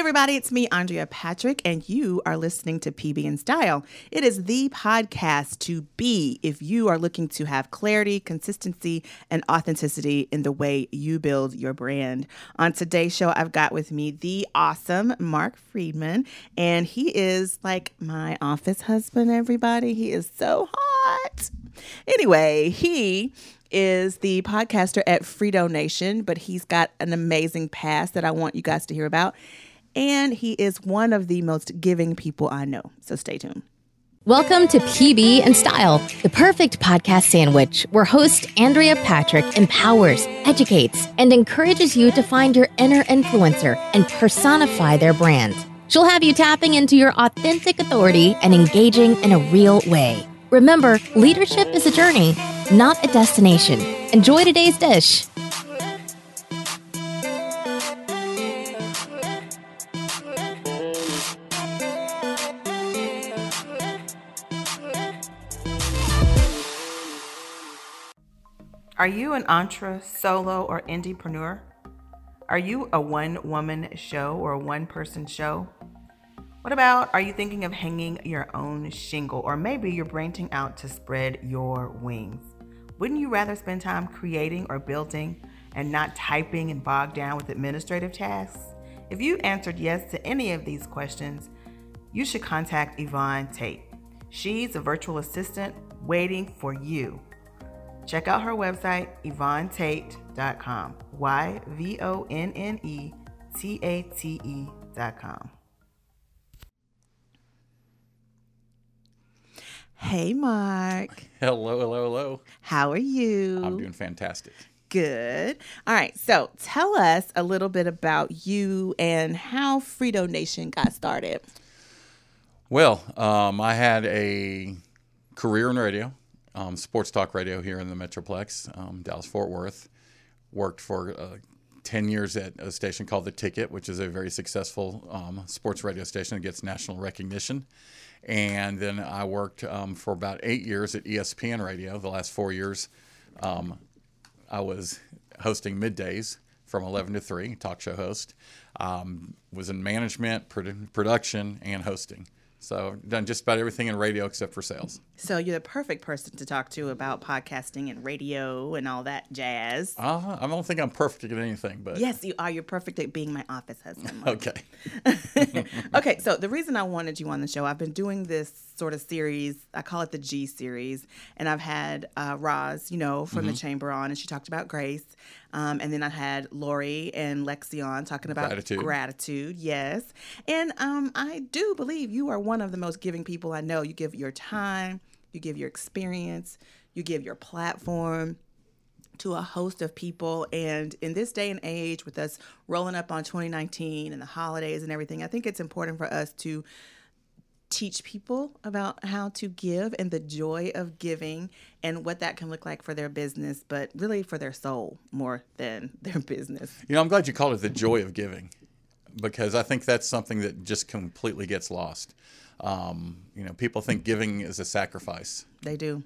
everybody, it's me, Andrea Patrick, and you are listening to PB and Style. It is the podcast to be if you are looking to have clarity, consistency, and authenticity in the way you build your brand. On today's show, I've got with me the awesome Mark Friedman, and he is like my office husband, everybody. He is so hot. Anyway, he is the podcaster at FriedoNation, but he's got an amazing past that I want you guys to hear about. And he is one of the most giving people I know. So stay tuned. Welcome to PB and Style, the perfect podcast sandwich where host Andrea Patrick empowers, educates, and encourages you to find your inner influencer and personify their brand. She'll have you tapping into your authentic authority and engaging in a real way. Remember, leadership is a journey, not a destination. Enjoy today's dish. Are you an entre, solo, or indiepreneur? Are you a one woman show or a one person show? What about are you thinking of hanging your own shingle or maybe you're branching out to spread your wings? Wouldn't you rather spend time creating or building and not typing and bogged down with administrative tasks? If you answered yes to any of these questions, you should contact Yvonne Tate. She's a virtual assistant waiting for you. Check out her website, YvonneTate.com. Y V O N N E T A T E.com. Hey, Mark. Hello, hello, hello. How are you? I'm doing fantastic. Good. All right. So tell us a little bit about you and how FriedoNation got started. Well, um, I had a career in radio, um, sports talk radio here in the Metroplex, um, Dallas Fort Worth. Worked for uh, 10 years at a station called The Ticket, which is a very successful um, sports radio station that gets national recognition. And then I worked um, for about eight years at ESPN Radio. The last four years, um, I was hosting middays from 11 to 3, talk show host. Um, was in management, produ- production, and hosting. So done just about everything in radio except for sales. So you're the perfect person to talk to about podcasting and radio and all that jazz. Uh, I don't think I'm perfect at anything, but Yes, you are. You're perfect at being my office husband. Okay. okay, so the reason I wanted you on the show, I've been doing this sort of series. I call it the G series, and I've had uh, Roz, you know, from the chamber on, and she talked about grace. Um, and then I had Lori and Lexi on talking about Gratitude. gratitude, yes. And um, I do believe you are one of the most giving people I know. You give your time, you give your experience, you give your platform to a host of people. And in this day and age, with us rolling up on 2019 and the holidays and everything, I think it's important for us to teach people about how to give and the joy of giving and what that can look like for their business, but really for their soul more than their business. You know, I'm glad you called it the joy of giving because I think that's something that just completely gets lost. Um, you know, people think giving is a sacrifice. They do.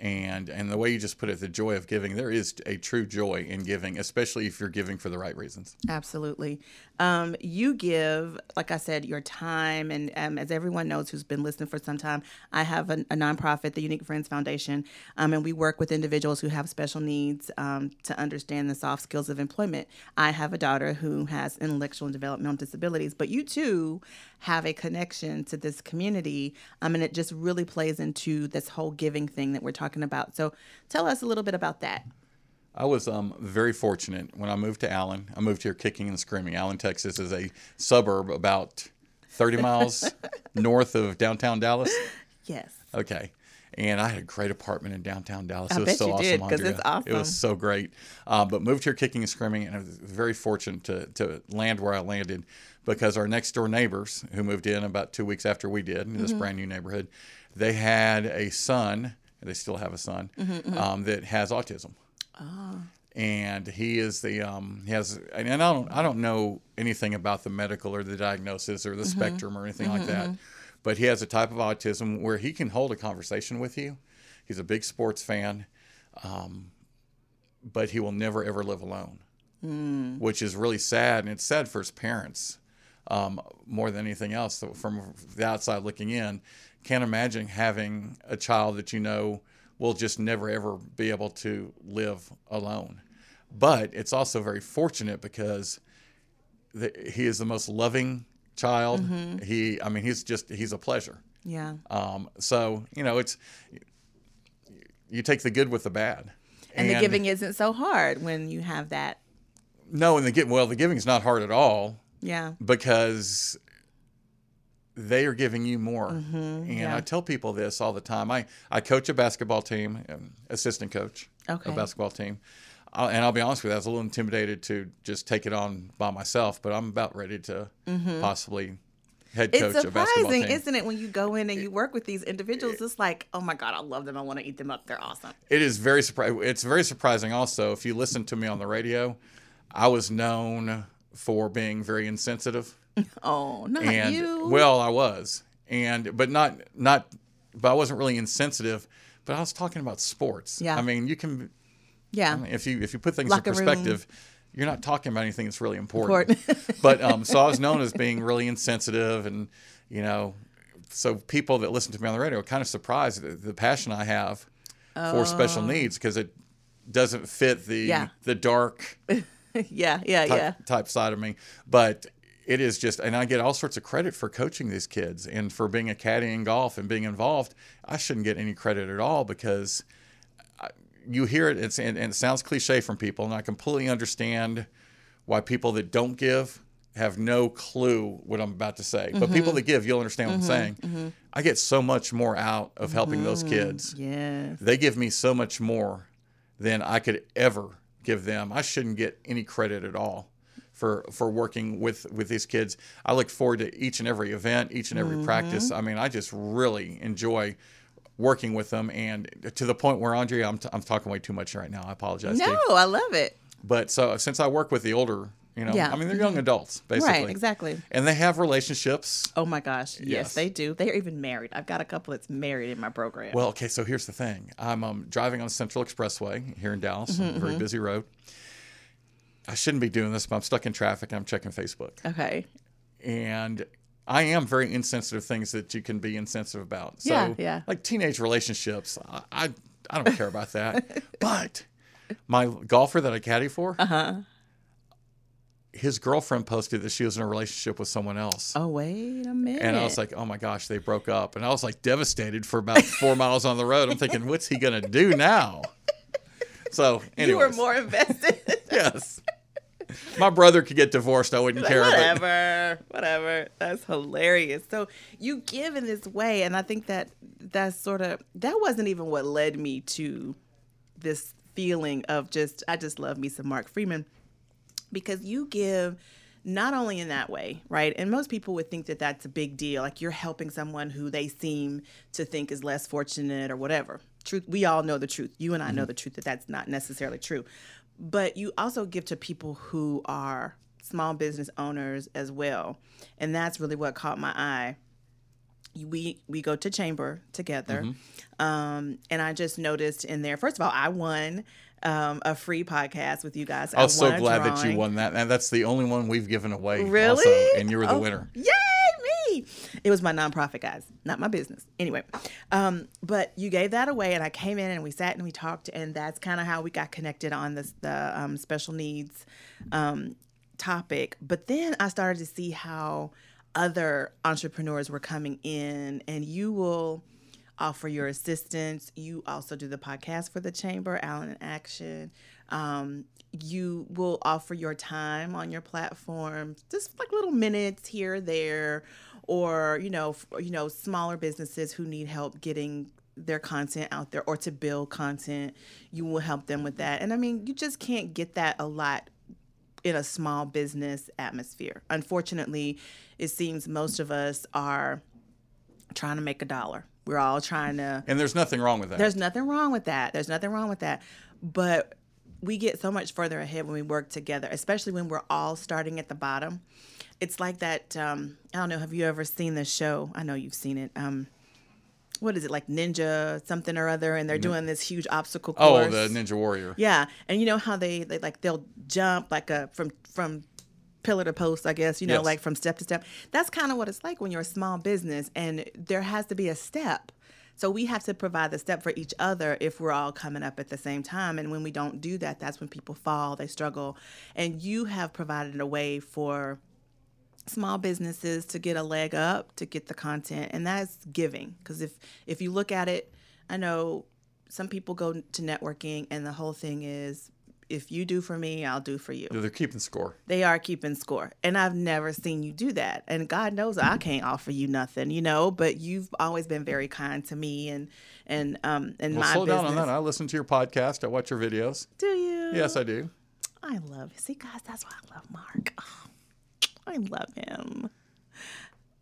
and and the way you just put it the joy of giving there is a true joy in giving especially if you're giving for the right reasons Absolutely. Um, you give, like I said, your time. And um, as everyone knows who's been listening for some time, I have a, a nonprofit, the Unique Friends Foundation, um, and we work with individuals who have special needs um, to understand the soft skills of employment. I have a daughter who has intellectual and developmental disabilities, but you too have a connection to this community. Um, and it just really plays into this whole giving thing that we're talking about. So tell us a little bit about that. I was um, very fortunate when i moved to allen i moved here kicking and screaming allen texas is a suburb about 30 miles north of downtown dallas Yes. Okay. And I had a great apartment in downtown Dallas. I it was bet so you awesome. did, 'cause Andrea. it's awesome. It was so great. Uh, but moved here kicking and screaming, and I was very fortunate to, to land where I landed because our next door neighbors, who moved in about two weeks after we did in Mm-hmm. this brand new neighborhood, they had a son, and they still have a son, Mm-hmm, um, that has autism. And he is the um, he has and I don't I don't know anything about the medical or the diagnosis or the Mm-hmm. spectrum or anything like that, but he has a type of autism where he can hold a conversation with you. He's a big sports fan, um, but he will never ever live alone, Hmm. which is really sad. And it's sad for his parents um, more than anything else. So from the outside looking in, can't imagine having a child that you know will just never ever be able to live alone. But it's also very fortunate because the, he is the most loving child. He, I mean, he's just he's a pleasure. Yeah. Um, so you know, it's you take the good with the bad. And, the giving isn't so hard when you have that. No, and the give well, the giving is not hard at all Yeah. because they are giving you more. and Mm-hmm, yeah. I tell people this all the time. I, I coach a basketball team, um, assistant coach, Okay. a basketball team. i and I'll be honest with you, I was a little intimidated to just take it on by myself, but I'm about ready to possibly head coach Mm-hmm. It's a basketball surprising, team. isn't it, when you go in and you work with these individuals? It's like, oh my God, I love them. I want to eat them up. They're awesome. It is very surprising. It's very surprising. Also, if you listen to me on the radio, I was known for being very insensitive, Oh, not and you. well, I was, and but not not, but I wasn't really insensitive. But I was talking about sports. Yeah. I mean, you can yeah. I mean, if you if you put things Locker in room. perspective, you're not talking about anything that's really important. Important. but um, so I was known as being really insensitive, and you know, so people that listen to me on the radio are kind of surprised at the passion I have for special needs because it doesn't fit the Oh. Yeah. the dark yeah. Yeah. type, Yeah. type side of me. But it is just, and I get all sorts of credit for coaching these kids and for being a caddy in golf and being involved. I shouldn't get any credit at all because I, you hear it, it's, and, and it sounds cliche from people, and I completely understand why people that don't give have no clue what I'm about to say. But people mm-hmm. that give, you'll understand what I'm mm-hmm. saying. Mm-hmm. I get so much more out of helping those kids Yes. they give me so much more than I could ever give them. I shouldn't get any credit at all for for working with with these kids. I look forward to each and every event, each and every practice. I mean, I just really enjoy working with them and to the point where Andrea, I'm, t- I'm talking way too much right now. I apologize. No. I love it. But so since I work with the older, you know, Yeah. Mm-hmm. I mean, they're young adults basically. Right. Exactly. And they have relationships. Oh my gosh. Yes, Yes. they do. They're even married. I've got a couple that's married in my program. Well, okay, so here's the thing. I'm um, driving on Central Expressway here in Dallas, Mm-hmm, a very busy road. I shouldn't be doing this, but I'm stuck in traffic and I'm checking Facebook. okay. And I am very insensitive things that you can be insensitive about. So, Yeah, yeah. like teenage relationships, I, I, I don't care about that. but my golfer that I caddy for, uh-huh. his girlfriend posted that she was in a relationship with someone else. Oh wait a minute. And I was like, oh my gosh, they broke up. And I was like devastated for about four miles on the road. I'm thinking, what's he going to do now? So, you were more invested. yes. My brother could get divorced. I wouldn't care. But whatever, whatever. That's hilarious. So you give in this way, and I think that that's sort of that wasn't even what led me to this feeling of just I just love me some Mark Friedman because you give not only in that way, right? And most people would think that that's a big deal, like you're helping someone who they seem to think is less fortunate or whatever. Truth, we all know the truth. You and I know the truth that that's not necessarily true. But you also give to people who are small business owners as well, and that's really what caught my eye we we go to chamber together Mm-hmm. um and i just noticed in there first of all i won um a free podcast with you guys I was so glad that you won that. And that's the only one we've given away. Really? Also, and you were the Oh, winner. Yay, It was my nonprofit, guys, not my business. Anyway, um, but you gave that away, and I came in and we sat and we talked, and that's kind of how we got connected on this the um, special needs um, topic. But then I started to see how other entrepreneurs were coming in, and you will offer your assistance. You also do the podcast for the chamber, Allen in Action. Um, you will offer your time on your platform, just like little minutes here there, or you know, f- you know, smaller businesses who need help getting their content out there or to build content. You will help them with that, and I mean, you just can't get that a lot in a small business atmosphere. Unfortunately, it seems most of us are trying to make a dollar. We're all trying to And there's nothing wrong with that. there's nothing wrong with that. There's nothing wrong with that. But we get so much further ahead when we work together, especially when we're all starting at the bottom. It's like that. Um, I don't know. Have you ever seen this show? I know you've seen it. Um, what is it like Ninja something or other? And they're doing this huge obstacle course. oh, the Ninja Warrior. Yeah, and you know how they, they like they'll jump like a from from pillar to post, I guess, you know, Yes. like from step to step. That's kind of what it's like when you're a small business and there has to be a step. So we have to provide the step for each other if we're all coming up at the same time. And when we don't do that, that's when people fall, they struggle. And you have provided a way for small businesses to get a leg up to get the content and that's giving because if if you look at it i know some people go to networking and the whole thing is if you do for me i'll do for you They're keeping score. they are keeping score and i've never seen you do that and god knows i can't offer you nothing you know but you've always been very kind to me and and um and Well, my slow business down on that. I listen to your podcast. I watch your videos. do you Yes, I do. I love see guys, that's why I love Mark. Oh, I love him.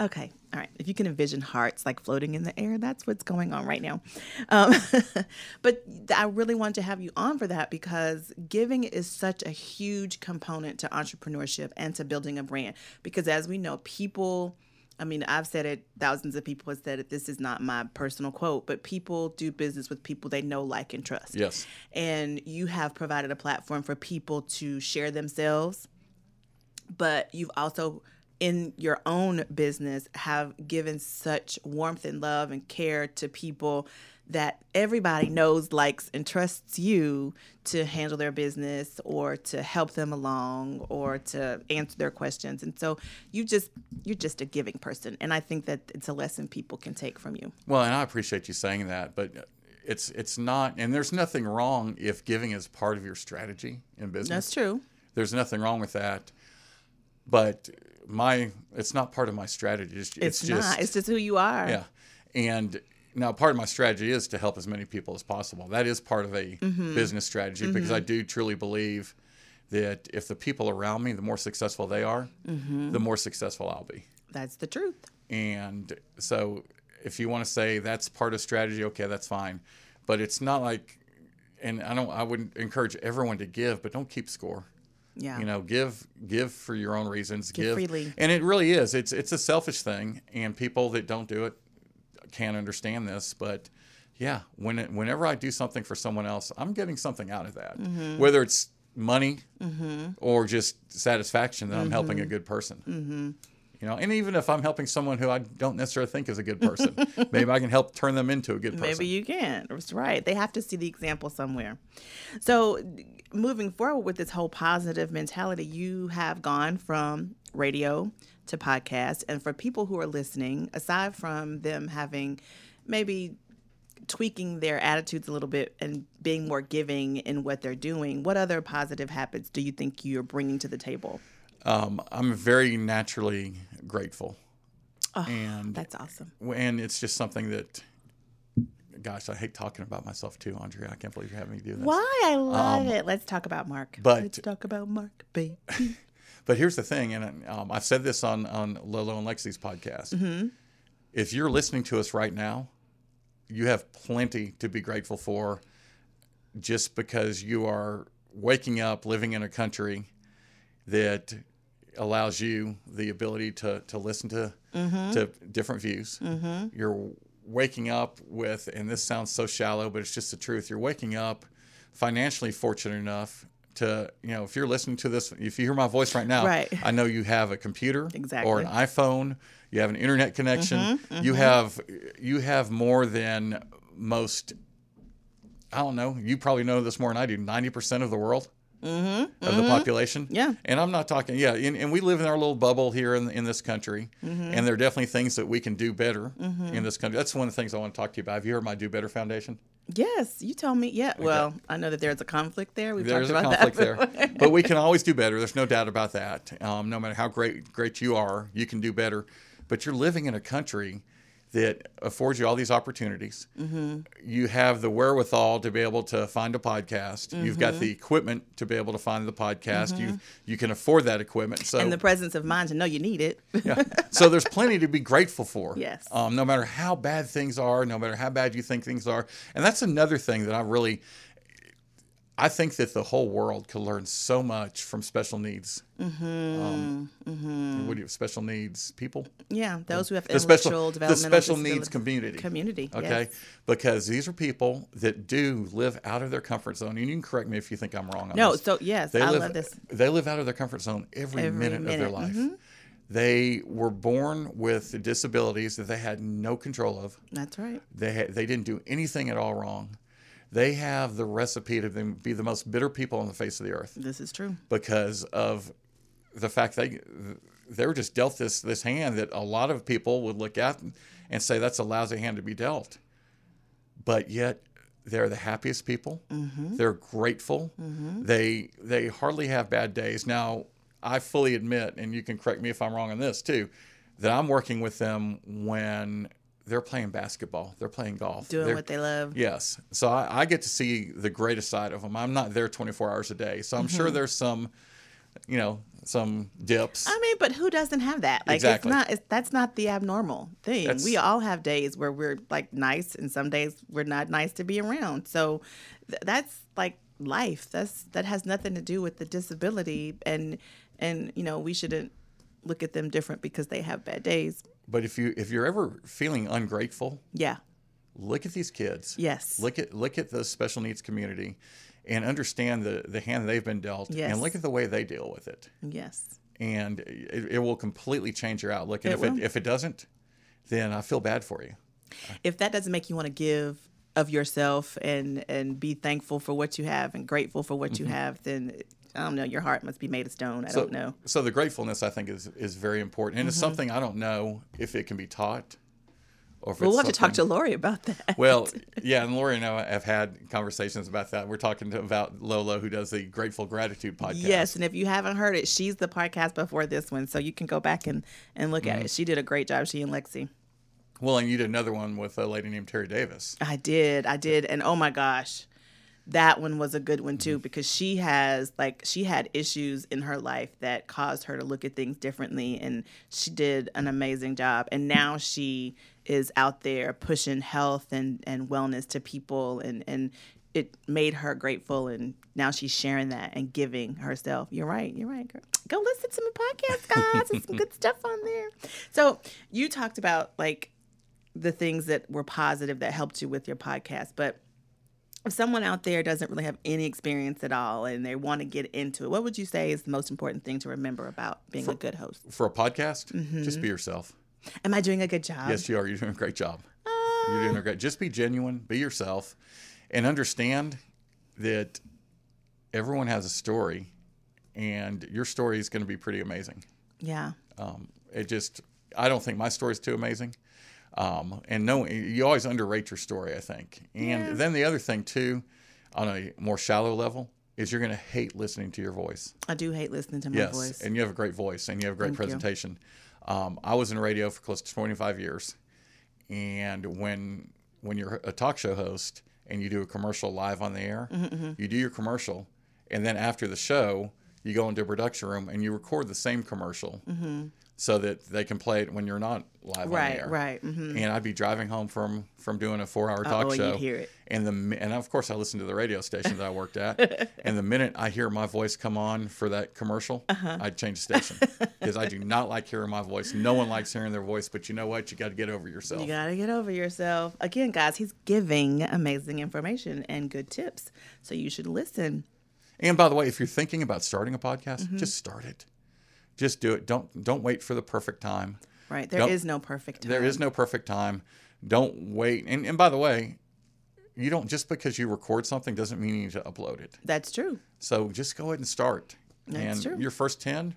Okay, all right. If you can envision hearts like floating in the air, that's what's going on right now. Um, but I really want to have you on for that because giving is such a huge component to entrepreneurship and to building a brand. Because as we know, people, I mean, I've said it, thousands of people have said it. This is not my personal quote, but people do business with people they know, like, and trust Yes. and you have provided a platform for people to share themselves but you've also in your own business have given such warmth and love and care to people that everybody knows likes and trusts you to handle their business or to help them along or to answer their questions. And so you just you're just a giving person and i think that it's a lesson people can take from you. Well, and I appreciate you saying that, but it's it's not, and there's nothing wrong if giving is part of your strategy in business. that's true. There's nothing wrong with that, but my it's not part of my strategy. It's, it's, it's just not it's just who you are yeah, and now part of my strategy is to help as many people as possible. That is part of a Mm-hmm. business strategy because I do truly believe that if the people around me, the more successful they are, Mm-hmm. the more successful I'll be. that's the truth And so if you want to say that's part of strategy, okay, that's fine. But it's not like and I don't I would encourage everyone to give, but don't keep score. Yeah You know, give give for your own reasons. Give freely. And it really is. It's it's a selfish thing and people that don't do it can't understand this, but yeah, when it, whenever I do something for someone else, I'm getting something out of that. Mm-hmm. Whether it's money or just satisfaction that I'm helping a Mm-hmm. good person. You know, and even if I'm helping someone who I don't necessarily think is a good person, maybe I can help turn them into a good person. Maybe you can. That's right. They have to see the example somewhere. So, moving forward with this whole positive mentality, you have gone from radio to podcast. And for people who are listening, aside from them having maybe tweaking their attitudes a little bit and being more giving in what they're doing, what other positive habits do you think you're bringing to the table? Um, I'm very naturally grateful, and That's awesome. and it's just something that, gosh, I hate talking about myself too, Andrea. I can't believe you're having me do this. Why? I love it. Let's talk about Mark. Um, but- Let's talk about Mark, baby. But here's the thing, and um, I've said this on on Lolo and Lexi's podcast. Mm-hmm. If you're listening to us right now, you have plenty to be grateful for, just because you are waking up, living in a country that allows you the ability to to listen to Mm-hmm. to different views. You're waking up with, and this sounds so shallow, but it's just the truth. You're waking up financially fortunate enough to, you know, if you're listening to this, if you hear my voice right now, Right. I know you have a computer exactly. or an iPhone, you have an internet connection, Mm-hmm, you have you have more than most. I don't know. You probably know this more than I do. Ninety percent of the world of the population. Mm-hmm. Yeah. And I'm not talking, yeah, and, and we live in our little bubble here in, in this country, Mm-hmm. and there are definitely things that we can do better in this country. That's one of the things I want to talk to you about. Have you heard my Do Better Foundation? Yes, you told me. Yeah. Well, I know that there's a conflict there. We've There's talked about conflict that. there, but we can always do better. There's no doubt about that. Um, no matter how great great you are, you can do better. But you're living in a country that affords you all these opportunities. Mm-hmm. You have the wherewithal to be able to find a podcast. You've got Mm-hmm. the equipment to be able to find the podcast. You you can afford that equipment. So and the presence of mind to know you need it. yeah. So there's plenty to be grateful for. Yes. Um, no matter how bad things are, no matter how bad you think things are, and that's another thing that I really, I think that the whole world could learn so much from special needs. Mm-hmm. Um, What do you, have? special needs people. Yeah, those who have The intellectual special, the special needs community. Community, Okay. yes. Because these are people that do live out of their comfort zone. And you can correct me if you think I'm wrong on No, this. so yes, They I live, love this. They live out of their comfort zone every, Every minute, of their minute, life. mhm. They were born with disabilities that they had no control of. That's right. They had, they didn't do anything at all wrong. They have the recipe to be the most bitter people on the face of the earth This is true. because of the fact they they were just dealt this this hand that a lot of people would look at and say that's a lousy hand to be dealt. But yet they're the happiest people. Mm-hmm. They're grateful. Mm-hmm. They they hardly have bad days. Now I fully admit, and you can correct me if I'm wrong on this too, that I'm working with them when they're playing basketball, they're playing golf, Doing they're- what they love. Yes. So I, I get to see the greatest side of them. I'm not there 24 hours a day. So I'm Mm-hmm. sure there's some, you know, some dips. I mean, but who doesn't have that? Like, Exactly. it's not. It's, that's not the abnormal thing. That's- we all have days where we're like nice, and some days we're not nice to be around. So, th- that's like life. That's that has nothing to do with the disability, and and you know we shouldn't look at them different because they have bad days. But if you if you're ever feeling ungrateful, Yeah. look at these kids. Yes. Look at look at the special needs community and understand the the hand they've been dealt Yes. and look at the way they deal with it. Yes. And it, it will completely change your outlook. And It if will. it if it doesn't, then I feel bad for you. if that doesn't make you want to give of yourself and and be thankful for what you have and grateful for what you mm-hmm. have, then I don't know. Your heart must be made of stone. I Mm-hmm. So, don't know. So the gratefulness I think is is very important. And it's Mm-hmm. something I don't know if it can be taught or if Well, it's have to talk to Lori about that. Well, yeah, and Lori and I have had conversations about that. We're talking to, about Lolo, who does the Grateful Gratitude podcast. Yes, and if you haven't heard it, she's the podcast before this one, so you can go back and and look Mm-hmm. at it. She did a great job. She and Lexi. Well, and you did another one with a lady named Terry Davis. I did, I did, and oh my gosh, that one was a good one too mm-hmm. because she has like she had issues in her life that caused her to look at things differently, and she did an amazing job. And now she is out there pushing health and and wellness to people, and and it made her grateful, and now she's sharing that and giving herself. You're right, you're right, girl. Go listen to my podcast, guys. There's some good stuff on there. So you talked about like the things that were positive that helped you with your podcast. But if someone out there doesn't really have any experience at all and they want to get into it, what would you say is the most important thing to remember about being a good host? For a podcast, Mm-hmm. just be yourself. Am I doing a good job? Yes, you are. You're doing a great job. Uh, You're doing a great. Just be genuine, be yourself, and understand that everyone has a story, and your story is going to be pretty amazing. Yeah. Um, it just, I don't think my story is too amazing. Um, and no, you always underrate your story, I think. And then the other thing too, on a more shallow level, is you're going to hate listening to your voice. I do hate listening to my yes, voice. and you have a great voice and you have a great Thank presentation. Um, I was in radio for close to 25 years, and when when you're a talk show host and you do a commercial live on the air, Mm-hmm, you do your commercial, and then after the show, you go into a production room and you record the same commercial so that they can play it when you're not live on Mm-hmm. Right, the air. right, mhm. And I'd be driving home from from doing a four hour talk and show, you'd hear it. and the and of course I listened to the radio station that I worked at, and the minute I hear my voice come on for that commercial, Uh-huh. I'd change the station because I do not like hearing my voice. No one likes hearing their voice, but you know what? You got to get over yourself. You gotta get over yourself. Again, guys, he's giving amazing information and good tips. So you should listen. And by the way, if you're thinking about starting a podcast, Mm-hmm. just start it. Just do it. Don't don't wait for the perfect time. Right. There is Don't- no perfect time. There is no perfect time. Don't wait. And and by the way, you don't just because you record something doesn't mean you need to upload it. That's true. So just go ahead and start. That's and true. your first 10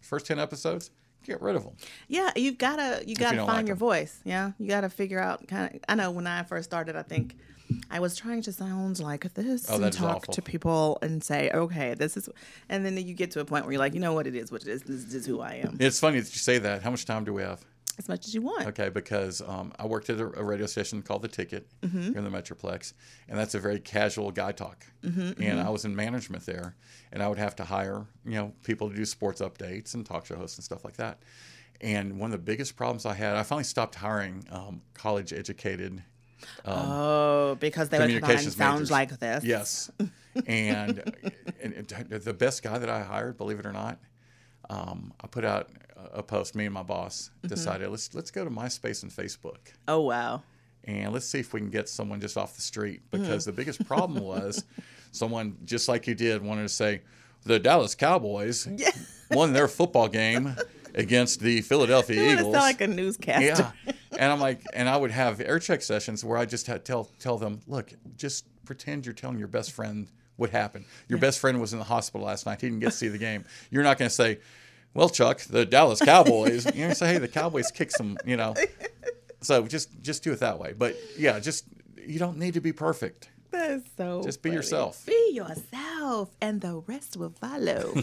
first 10 episodes, get rid of them. Yeah, you've gotta you gotta find like your 'em. voice. Yeah, you gotta figure out kind of. I know when I first started, I think I was trying to sound like this Oh, and talk awful. to people and say, okay, this is, and then you get to a point where you're like, you know what, it is what it is. This is who I am. It's funny that you say that. How much time do we have? As much as you want. Okay, because um, I worked at a, a radio station called The Ticket Mm-hmm. here in the Metroplex, and that's a very casual guy talk. Mm-hmm, and I was in management there, and I would have to hire you know people to do sports updates and talk show hosts and stuff like that. And one of the biggest problems I had, I finally stopped hiring um, college educated Um, oh, because they would find sounds like this. Yes. and, and it- the best guy that I hired, believe it or not, um, I put out a post. Me and my boss mm-hmm. decided let's let's go to MySpace and Facebook Oh wow. and let's see if we can get someone just off the street hmm. because the biggest problem was someone just like you did wanted to say the Dallas Cowboys won their football game against the Philadelphia Eagles. sound like a newscaster. yeah, and I'm like, and I would have air check sessions where I just had tell tell them, look, just pretend you're telling your best friend what happened. Your best friend was in the hospital last night. He didn't get to see the game. You're not going to say, well, Chuck, the Dallas Cowboys. You're going to say, hey, the Cowboys kicked some, you know. So just just do it that way. But yeah, just you don't need to be perfect. That is so. Just be funny. yourself. Be yourself, and the rest will follow.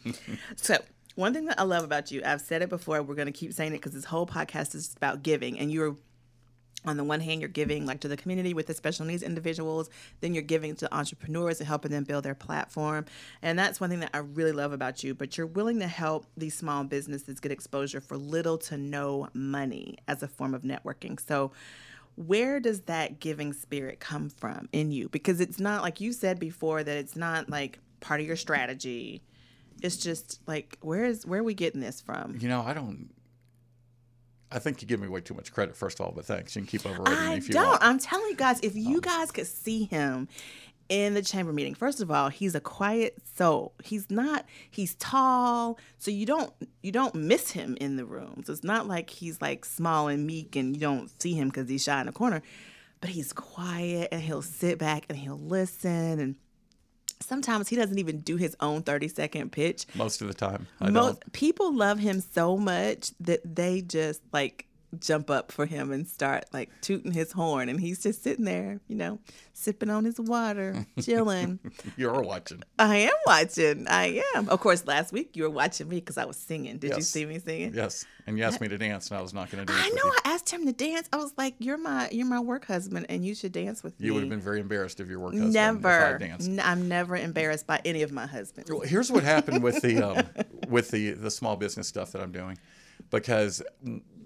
so, one thing that I love about you, I've said it before. We're going to keep saying it because this whole podcast is about giving, and you're. On the one hand, you're giving like to the community with the special needs individuals. Then you're giving to entrepreneurs and helping them build their platform. And that's one thing that I really love about you. But you're willing to help these small businesses get exposure for little to no money as a form of networking. So, where does that giving spirit come from in you? Because it's not like you said before that it's not like part of your strategy. It's just like where is where are we getting this from? You know, I don't. I think you give me way too much credit, first of all, but thanks. You can keep overrating me I if you don't. want. I'm telling you guys, if you um, guys could see him in the chamber meeting, first of all, he's a quiet soul. He's not. He's tall, so you don't you don't miss him in the rooms. It's not like he's like small and meek, and you don't see him because he's shy in the corner. But he's quiet, and he'll sit back and he'll listen and. Sometimes he doesn't even do his own 30 second pitch. Most of the time, I Most don't. people love him so much that they just like jump up for him and start like tooting his horn and he's just sitting there, you know, sipping on his water, chilling. You're watching. I am watching. I am. Of course, last week you were watching me because I was singing. Did you see me singing? Yes, and you asked me to dance, and I was not going to dance I know. you. I asked him to dance. I was like, "You're my, you're my work husband, and you should dance with me." You would have been very embarrassed if your work husband never. Danced. N- I'm never embarrassed by any of my husbands. Well, here's what happened with the um, with the the small business stuff that I'm doing, because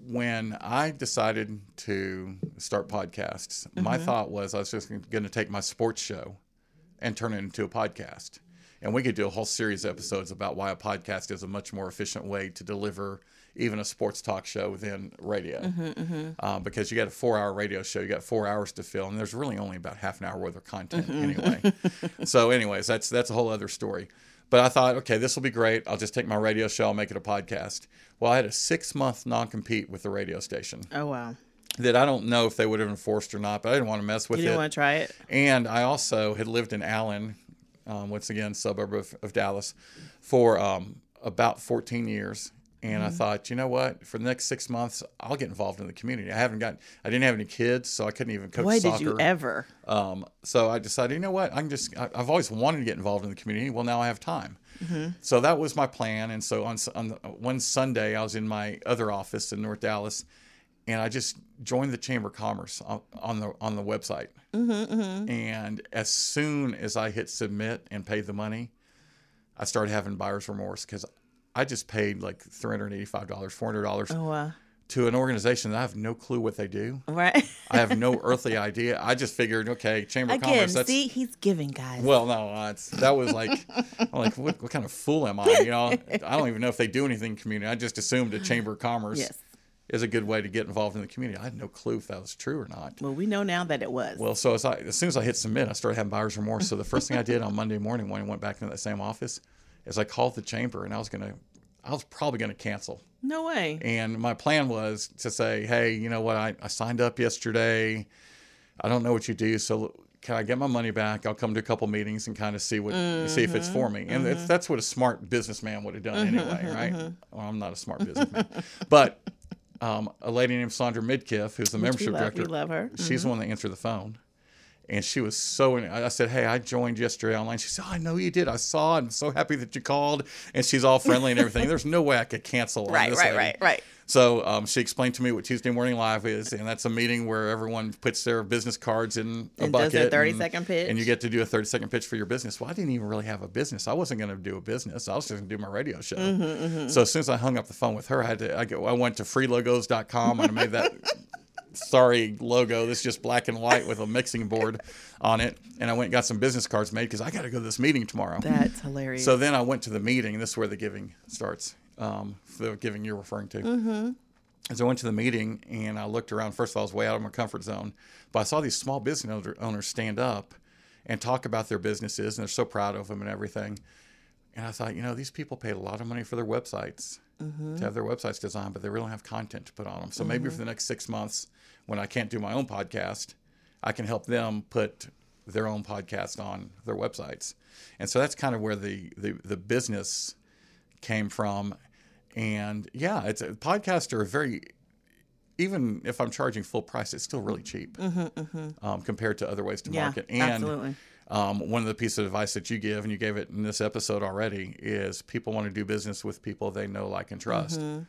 when I decided to start podcasts, my mm-hmm. thought was I was just going to take my sports show and turn it into a podcast, and we could do a whole series of episodes about why a podcast is a much more efficient way to deliver even a sports talk show than radio, mm-hmm, mm-hmm. Uh, because you got a four-hour radio show, you got four hours to fill, and there's really only about half an hour worth of content anyway. so, anyways, that's that's a whole other story. But I thought, okay, this will be great. I'll just take my radio show, I'll make it a podcast. Well, I had a six-month non-compete with the radio station Oh wow! that I don't know if they would have enforced or not, but I didn't want to mess with You it. didn't want to try it? And I also had lived in Allen, um, once again, suburb of, of Dallas, for um, about 14 years. And Mm-hmm. I thought, you know what? For the next six months, I'll get involved in the community. I haven't got, I didn't have any kids, so I couldn't even coach Boy, soccer. did you ever! Um, so I decided, you know what? I can just, I, I've always wanted to get involved in the community. Well, now I have time. So that was my plan. And so on, on one Sunday, I was in my other office in North Dallas, and I just joined the Chamber of Commerce on, on the on the website. And as soon as I hit submit and paid the money, I started having buyer's remorse because I just paid like three hundred eighty-five dollars, four hundred dollars Oh wow! to an organization that I have no clue what they do. Right? I have no earthly idea. I just figured, okay, Chamber of Again, Commerce. That's see, he's giving, guys. well, no, that was like, I'm like, what, what kind of fool am I? You know, I don't even know if they do anything in community. I just assumed a Chamber of Commerce Yes. is a good way to get involved in the community. I had no clue if that was true or not. well, we know now that it was. Well, so as, I, as soon as I hit submit, I started having buyer's remorse. So the first thing I did on Monday morning when I went back into that same office is I called the chamber and I was gonna, I was probably gonna cancel. no way. And my plan was to say, hey, you know what? I, I signed up yesterday. I don't know what you do, so can I get my money back? I'll come to a couple meetings and kind of see what see if it's for me. And mm-hmm. that's, mm-hmm. that's what a smart businessman would have done mm-hmm. anyway, right? Well, I'm not a smart businessman, but um, a lady named Sandra Midkiff, who's the membership love. director, We love her. She's the one that answered the phone. And she was so. I said, "Hey, I joined yesterday online." She said, oh, "I know you did. I saw. it. I'm so happy that you called." And she's all friendly and everything. There's no way I could cancel. Right, right, lady. right, right. So um, she explained to me what Tuesday Morning Live is, and that's a meeting where everyone puts their business cards in a And does bucket. their 30 and, second pitch. And you get to do a 30 second pitch for your business. Well, I didn't even really have a business. I wasn't going to do a business. I was just going to do my radio show. Mm-hmm, So as soon as I hung up the phone with her, I had to. I, go, I went to freelogos.com and I made that sorry logo. This is just black and white with a mixing board on it. And I went and got some business cards made because I got to go to this meeting tomorrow. That's hilarious. So then I went to the meeting. This is where the giving starts. Um, the giving you're referring to. Mm-hmm. As I went to the meeting and I looked around, first of all, I was way out of my comfort zone, but I saw these small business owner- owners stand up and talk about their businesses, and they're so proud of them and everything. And I thought, you know, these people paid a lot of money for their websites to have their websites designed, but they really don't have content to put on them. So maybe for the next six months, when I can't do my own podcast, I can help them put their own podcast on their websites. And so that's kind of where the the, the business came from. And yeah, it's a podcasts are very even if I'm charging full price, it's still really cheap um, compared to other ways to Mm-hmm, Yeah, market. And absolutely. um, one of the pieces of advice that you give, and you gave it in this episode already, is people want to do business with people they know, like, and trust. Mm-hmm.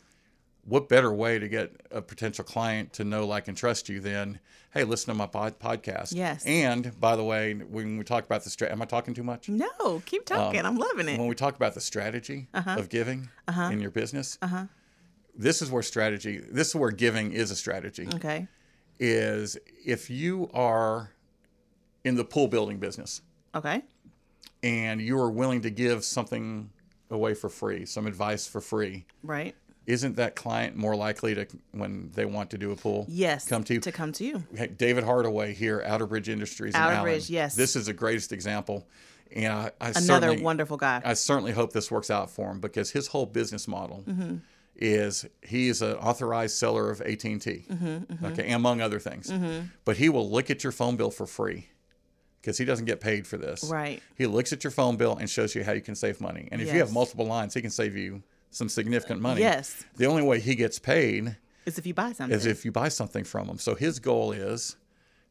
What better way to get a potential client to know, like, and trust you than, hey, listen to my pod- podcast? Yes. And by the way, when we talk about the strategy, am I talking too much? no, keep talking. I'm loving it. When we talk about the strategy Uh-huh. of giving in your business, uh-huh. this is where strategy, this is where giving is a strategy Okay. is if you are in the pool building business Okay. and you are willing to give something away for free, some advice for free, Right. Isn't that client more likely to, when they want to do a pool, Yes. come to you? To come to you. Hey, David Hardaway here, Outerbridge Industries. in Outerbridge, Allen. yes. This is the greatest example. And I, I Another certainly, wonderful guy. I certainly hope this works out for him because his whole business model Mm-hmm. is he is an authorized seller of AT and T, Mm-hmm, okay, among other things. But he will look at your phone bill for free because he doesn't get paid for this. Right. He looks at your phone bill and shows you how you can save money. And if you have multiple lines, he can save you some significant money. Yes. The only way he gets paid Is if you buy something. is if you buy something from him. So his goal is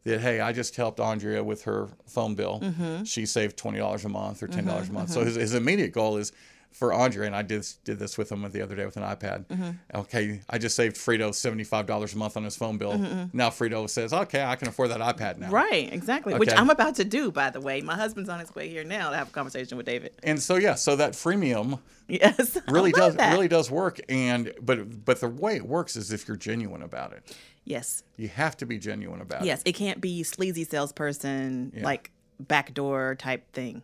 that hey, I just helped Andrea with her phone bill. Mm-hmm. She saved twenty dollars a month or ten dollars a month. So his, his immediate goal is for Andrea, and I did did this with him the other day with an iPad. Mm-hmm. Okay, I just saved Frito seventy five dollars a month on his phone bill. Now Frito says, okay, I can afford that iPad now. Mm-hmm, Right, exactly. Which I'm about to do, by the way. My husband's on his way here now to have a conversation with David. And so yeah, so that freemium Yes, really does that. really does work. And but but the way it works is if you're genuine about it. Yes, You have to be genuine about it. yes. It can't be sleazy salesperson like backdoor type thing.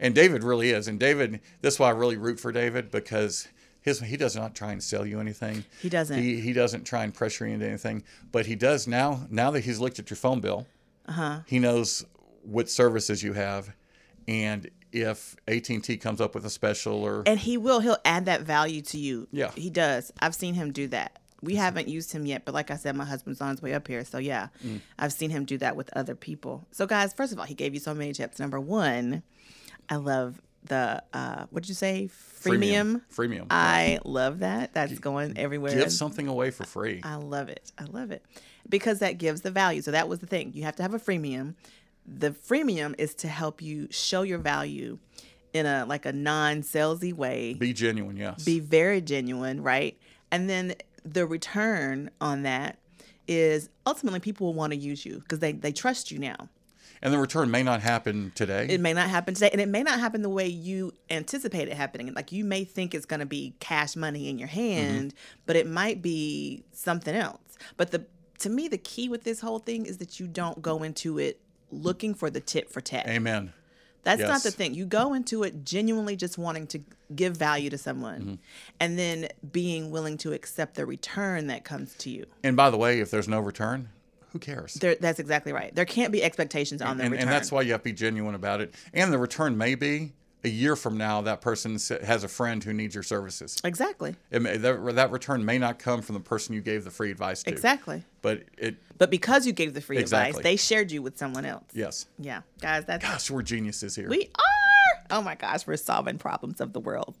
And David really is. And David, this is why I really root for David because his he does not try and sell you anything. He doesn't. He he doesn't try and pressure you into anything. But he does now. Now that he's looked at your phone bill, uh-huh. he knows what services you have, and if AT and T comes up with a special or And he will. He'll add that value to you. Yeah. he does. I've seen him do that. We haven't used him yet, but like I said, my husband's on his way up here. So yeah, Mm. I've seen him do that with other people. So guys, first of all, he gave you so many tips. Number one, I love the uh what did you say? Freemium. Freemium. I love that. That's going everywhere. Give something away for free. I love it. I love it because that gives the value. So that was the thing. You have to have a freemium. The freemium is to help you show your value in a like a non-salesy way. Be genuine. Yes. Be very genuine, right? And then the return on that is ultimately people will want to use you because they they trust you now. And the return may not happen today. It may not happen today, and it may not happen the way you anticipate it happening. Like you may think it's going to be cash money in your hand, but it might be something else. But the to me, the key with this whole thing is that you don't go into it looking for the tit for tat. Amen. That's not the thing. You go into it genuinely just wanting to give value to someone, Mm-hmm. and then being willing to accept the return that comes to you. And by the way, if there's no return, who cares? There, that's exactly right. There can't be expectations on the and, return. and that's why you have to be genuine about it. And the return may be a year from now that person has a friend who needs your services. exactly, It may, that, that return may not come from the person you gave the free advice to. exactly. But it, But because you gave the free Exactly. advice, they shared you with someone else. yes. Yeah, guys, that's Gosh, we're geniuses here. we are. Oh my gosh, we're solving problems of the world.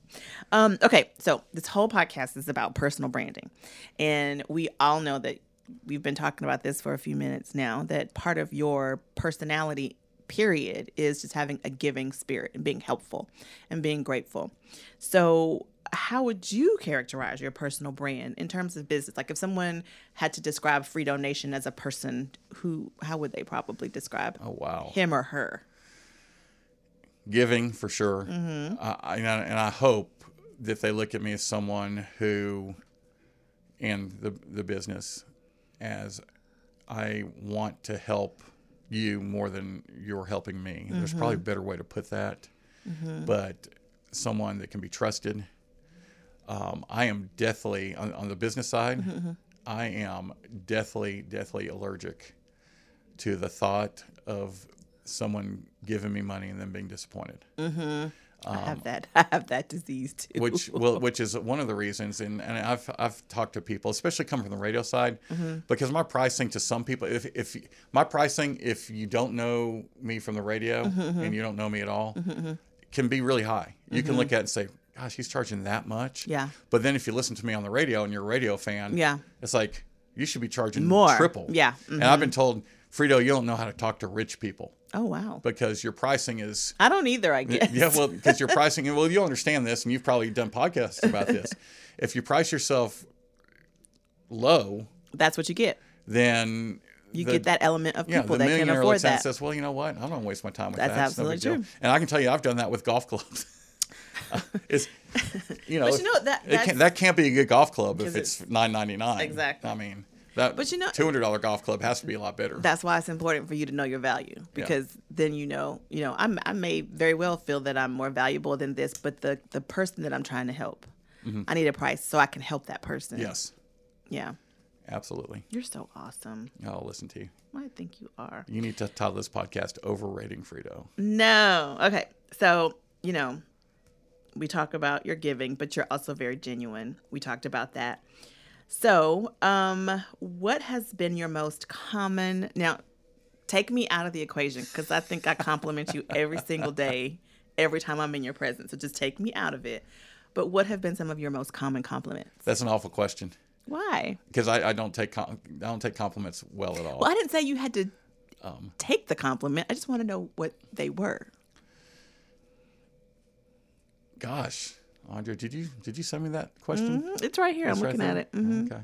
Um, okay, so this whole podcast is about personal branding, and we all know that we've been talking about this for a few minutes now. That part of your personality, period, is just having a giving spirit and being helpful and being grateful. So. How would you characterize your personal brand in terms of business? Like, if someone had to describe FriedoNation as a person, who, how would they probably describe oh, wow. him or her? Giving for sure. Mm-hmm. I, and I- and I hope that they look at me as someone who, and the, the business, as I want to help you more than you're helping me. There's probably a mm-hmm. better way to put that, mm-hmm. but someone that can be trusted. Um, I am deathly on, on the business side. Mm-hmm, I am deathly, deathly allergic to the thought of someone giving me money and then being disappointed. I have that. I have that disease too. Um, which well, which is one of the reasons, and, and I've I've talked to people, especially coming from the radio side, Mm-hmm. because my pricing to some people, if if my pricing, if you don't know me from the radio Mm-hmm, and you don't know me at all, can be really high. You can look at it and say, "Gosh, he's charging that much." Yeah. But then if you listen to me on the radio and you're a radio fan, Yeah. it's like you should be charging More. triple. Yeah. Mm-hmm. And I've been told, Frito, you don't know how to talk to rich people oh wow. because your pricing is I don't either. I guess. yeah, well, because you're pricing, well, you'll understand this, and you've probably done podcasts about this. if you price yourself low, that's what you get. then You the- get that element of Yeah, people the that can afford looks at and that. says, "Well, you know what? I don't want to waste my time with That's that. No big absolutely deal." true. And I can tell you, I've done that with golf clubs. it's, you know, But you know that- it can't, that can't be a good golf club if it's it's- nine ninety nine. Exactly. I mean, that. But you know- two hundred dollar golf club has to be a lot better. that's why it's important for you to know your value because then you know you know I'm, i may very well feel that i'm more valuable than this but the the person that i'm trying to help i need a price so i can help that person Mm-hmm. yes, yeah absolutely. you're so awesome I'll listen to you. i think you are You need to title this podcast "Overrating Friedo." no okay so you know we talk about your giving but you're also very genuine we talked about that so um what has been your most common now take me out of the equation because I think I compliment you every single day, every time I'm in your presence. So just take me out of it. But what have been some of your most common compliments? That's an awful question Why? because I, I don't take com- I don't take compliments well at all. Well, I didn't say you had to Um, take the compliment. I just want to know what they were. Gosh, Andre, did you did you send me that question? Mhm, It's right here. It's I'm right looking at there? it. Mhm. Okay.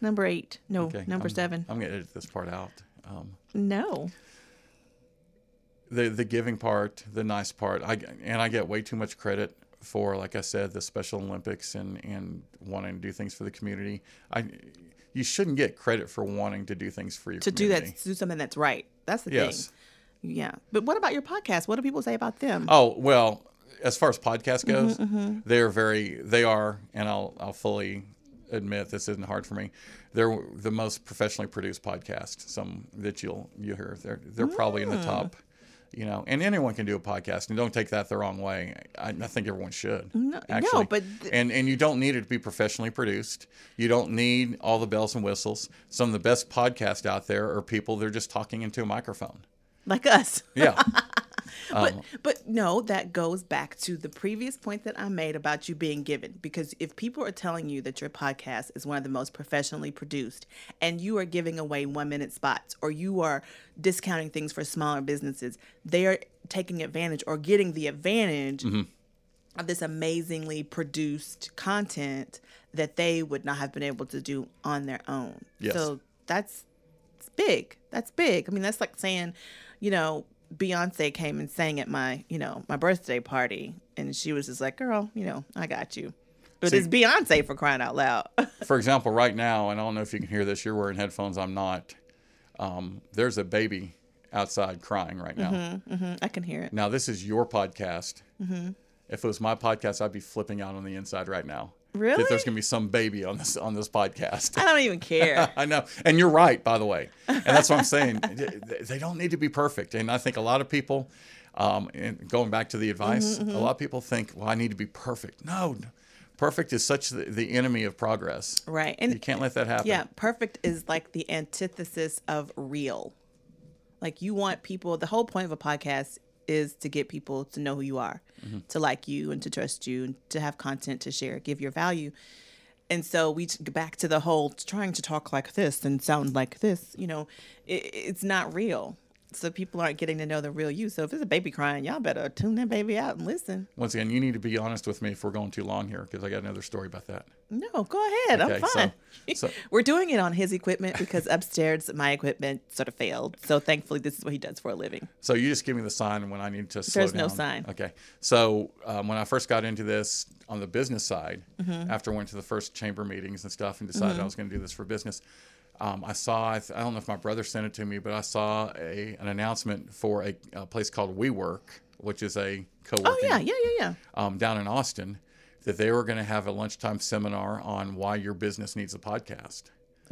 Number eight. No, Okay. number I'm- 7 I'm gonna edit this part out. Um, no. the the giving part, the nice part, I and I get way too much credit for, like I said, the Special Olympics and and wanting to do things for the community. I you shouldn't get credit for wanting to do things for your To do that, to do something that's right. That's the Yes. thing. Yeah. But what about your podcast? What do people say about them? Oh well, as far as podcast goes, Mm-hmm, they're very they are, and I'll I'll fully admit this isn't hard for me. They're the most professionally produced podcast. Some that you'll you hear. They're they're probably in the Mm. top. You know, and anyone can do a podcast, and don't take that the wrong way. I, I think everyone should. No- no, but th- and and you don't need it to be professionally produced. You don't need all the bells and whistles. Some of the best podcasts out there are people they're just talking into a microphone. Like us. Yeah. But Um, but no, that goes back to the previous point that I made about you being given. Because if people are telling you that your podcast is one of the most professionally produced, and you are giving away one minute spots, or you are discounting things for smaller businesses, they are taking advantage or getting the advantage Mm-hmm. of this amazingly produced content that they would not have been able to do on their own. Yes. So that's it's big. That's big. I mean, that's like saying, you know, Beyonce came and sang at my, you know, my birthday party, and she was just like, "Girl, you know, I got you." But See- it's Beyonce for crying out loud. For example, right now, and I don't know if you can hear this, you're wearing headphones, I'm not. Um, there's a baby outside crying right now. hmm I can hear it. Now, this is your podcast. If it was my podcast, I'd be flipping out on the inside right now. Really? That there's going to be some baby on this on this podcast. I don't even care. I know, and you're right, by the way, and that's what I'm saying. They- don't need to be perfect, and I think a lot of people, um, and going back to the advice, Mm-hmm, a lot of people think, "Well, I need to be perfect." No, perfect is such the, the enemy of progress. right. And You can't let that happen. Yeah, perfect is like the antithesis of real. Like you want people, the whole point of a podcast is to get people to know who you are, Mm-hmm. to like you and to trust you and to have content to share, give your value. And so we back to the whole trying to talk like this and sound like this, you know, it, it's not real. So people aren't getting to know the real you. So if it's a baby crying, y'all better tune that baby out and listen. Once again, you need to be honest with me if we're going too long here, because I got another story about that. No, go ahead. Okay, I'm fine. so- We're doing it on his equipment because upstairs my equipment sort of failed. So thankfully, this is what he does for a living. So you just give me the sign when I need to slow down. There's no sign. Okay. So um, when I first got into this on the business side, Mm-hmm. after I went to the first chamber meetings and stuff and decided I was going to do this for business, um, I saw, I, th- I don't know if my brother sent it to me, but I saw a, an announcement for a, a place called WeWork, which is a co working Oh yeah, yeah, yeah, yeah. um, down in Austin, that they were going to have a lunchtime seminar on why your business needs a podcast.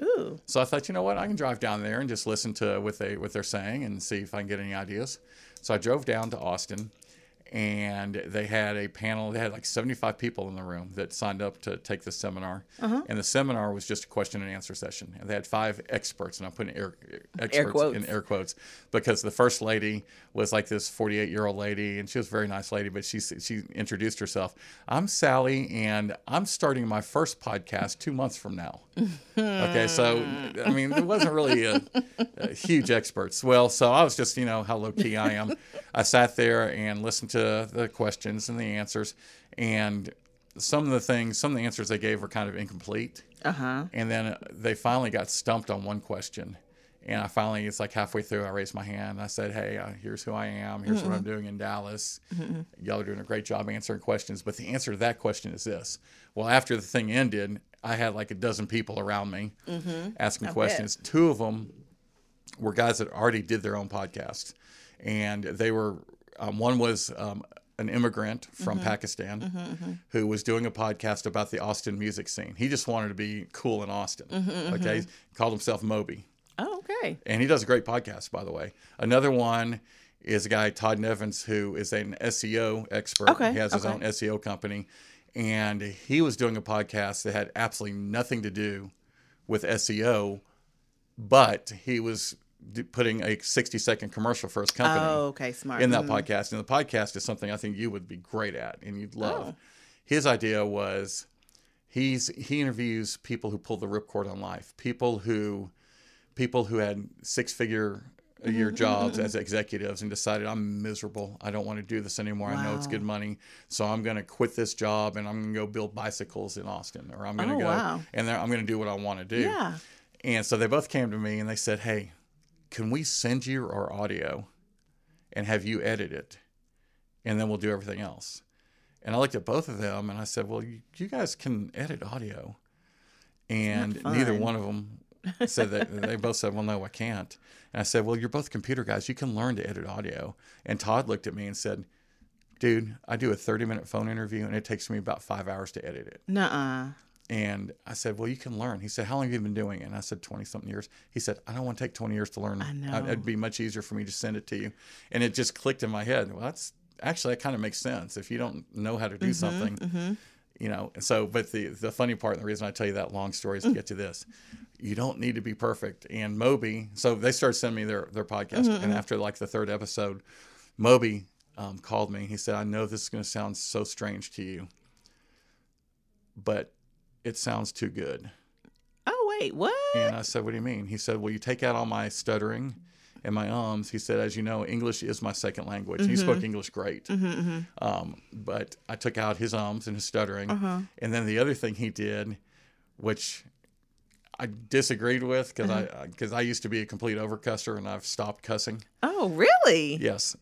Ooh. So I thought, you know what, I can drive down there and just listen to what they what they're saying and see if I can get any ideas. So I drove down to Austin, and they had a panel. They had like 75 people in the room that signed up to take the seminar, uh-huh. and the seminar was just a question and answer session. And they had five experts, and I'm putting air, experts quotes. in air quotes because the first lady was like this 48 year old lady, and she was a very nice lady, but she she introduced herself. I'm Sally, and I'm starting my first podcast two months from now. okay, so I mean, it wasn't really a, a huge experts. Well, so I was just you know how low key I am. I sat there and listened to the questions and the answers, and some of the things, some of the answers they gave were kind of incomplete. Uh huh. And then uh, they finally got stumped on one question. And I finally, it's like halfway through, I raised my hand. And I said, Hey, uh, here's who I am. Here's what I'm doing in Dallas. Y'all are doing a great job answering questions. But the answer to that question is this. Well, after the thing ended, I had like a dozen people around me asking questions. Two of them were guys that already did their own podcast. And they were, um, one was um, an immigrant from mm-hmm. Pakistan mm-hmm, mm-hmm. who was doing a podcast about the Austin music scene. He just wanted to be cool in Austin. Okay. he Called himself Moby. Oh, okay. And he does a great podcast, by the way. Another one is a guy, Todd Nevins, who is an SEO expert. Okay, He has his own SEO company. And he was doing a podcast that had absolutely nothing to do with SEO, but he was putting a 60 second commercial for his company Oh, okay. Smart. in that Mhm. podcast. And the podcast is something I think you would be great at and you'd love. Oh. His idea was he's he interviews people who pull the ripcord on life, people who people who had six figure a year Mm-hmm, jobs as executives and decided I'm miserable. I don't want to do this anymore. I know it's good money, so I'm going to quit this job and I'm going to go build bicycles in Austin, or I'm going to Oh, go wow. and I'm going to do what I want to do. Yeah. And so they both came to me and they said, Hey, can we send you our audio and have you edit it? And then we'll do everything else. And I looked at both of them and I said, Well, you, you guys can edit audio. And neither one of them said that they both said, Well, no, I can't. And I said, Well, you're both computer guys. You can learn to edit audio. And Todd looked at me and said, Dude, I do a 30 minute phone interview and it takes me about five hours to edit it. Nuh-uh. And I said, Well, you can learn. He said, How long have you been doing it? And I said, 20 something years. He said, I don't want to take 20 years to learn. I know. It'd be much easier for me to send it to you. And it just clicked in my head. Well, that's actually, that kind of makes sense. If you don't know how to Mm-hmm, do something, you know. And so, but the, the funny part, and the reason I tell you that long story is to get to this. You don't need to be perfect. And Moby, so they started sending me their, their podcast. Mm-hmm, And after like the third episode, Moby um, called me. He said, I know this is going to sound so strange to you, but it sounds too good. Oh wait, what? And I said, What do you mean? He said, Well, you take out all my stuttering and my ums. He said, As you know, English is my second language. And He spoke mm-hmm. English great. Mm-hmm, mm-hmm. Um, but I took out his ums and his stuttering. Uh-huh. And then the other thing he did, which I disagreed with because I uh, because I used to be a complete overcusser and I've stopped cussing. Oh, really? Yes.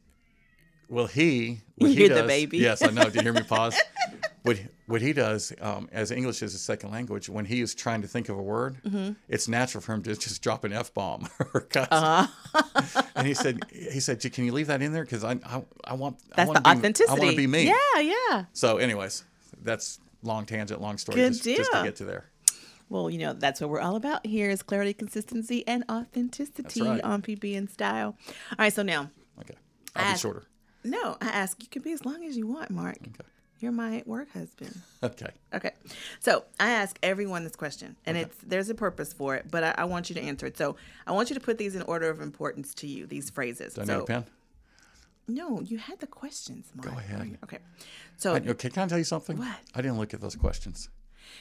Well, he what You he hear the does, baby. Yes, I know. Did you hear me pause? what what he does, um, as English is a second language, when he is trying to think of a word, Mm-hmm. it's natural for him to just drop an f bomb or cuss. Uh-huh. and he said, he said, "Can you leave that in there? Because I, I I want I That's want the to be, authenticity. I want to be me." Yeah, yeah. So, anyways, that's long tangent, long story, Good just, just to get to there. Well, you know, that's what we're all about here is clarity, consistency, and authenticity right. on PB and style. All right, so now, Okay, I'll be Ask- shorter. no, I ask you can be as long as you want, Mark. You're my work husband. Okay, Okay. So I ask everyone this question, and it's there's a purpose for it, but I, I want you to answer it. So I want you to put these in order of importance to you. These phrases. do I so need a pen? no, you had the questions. Mark. Go ahead. Okay. So I- okay, can I tell you something? What? I didn't look at those questions.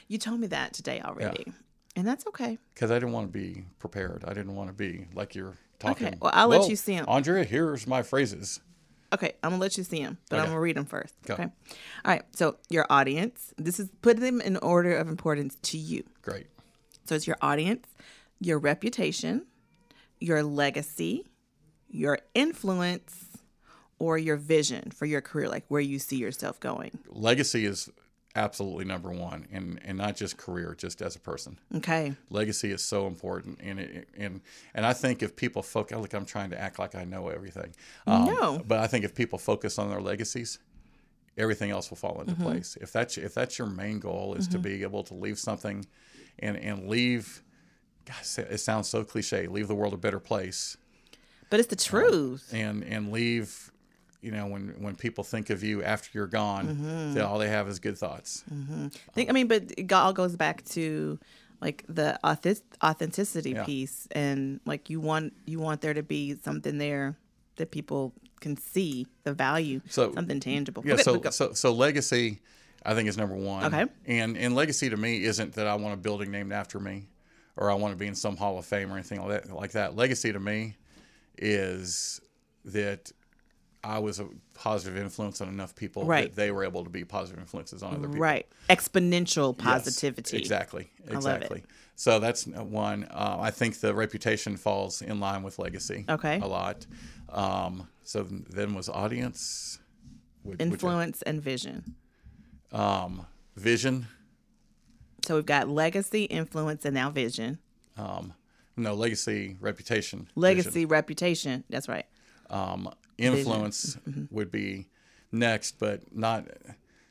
you told me that today already, and that's okay. because I didn't want to be prepared. I didn't want to be like you're talking. Okay. well, I'll let you see them. Andrea, here's my phrases. Okay, I'm gonna let you see them, but I'm gonna read them first. Go. Okay. All right. So your audience. This is put them in order of importance to you. Great. So it's your audience, your reputation, your legacy, your influence, or your vision for your career, like where you see yourself going. Legacy is absolutely number one, and and not just career, just as a person. Okay. Legacy is so important, and it, and and I think if people focus, like I'm trying to act like I know everything. Um, No. But I think if people focus on their legacies, everything else will fall into mm-hmm. place. If that's if that's your main goal is to mm-hmm. be able to leave something, and and leave. Gosh, it sounds so cliche. Leave the world a better place But it's the um, truth. and and leave you know when when people think of you after you're gone mm-hmm. that all they have is good thoughts mm-hmm. um, think, I mean, but it all goes back to like the authenticity Yeah. piece, and like you want you want there to be something there that people can see the value, So- something tangible. yeah Okay, so so so legacy i think is number one Okay. and and legacy to me isn't that i want a building named after me or i want to be in some hall of fame or anything like that like that legacy to me is that i was a positive influence on enough people Right. that they were able to be positive influences on other people right, exponential Yes, positivity. exactly. love it. Exactly. So that's one. Uh, I think the reputation falls in line with legacy. Okay. A lot. Um, so then was audience. Would- would you- Influence and vision. um, vision. So we've got legacy, influence, and now vision. Um, no, legacy, reputation. Legacy, vision. reputation. That's right. Um, influence Mm-hmm. would be next, but not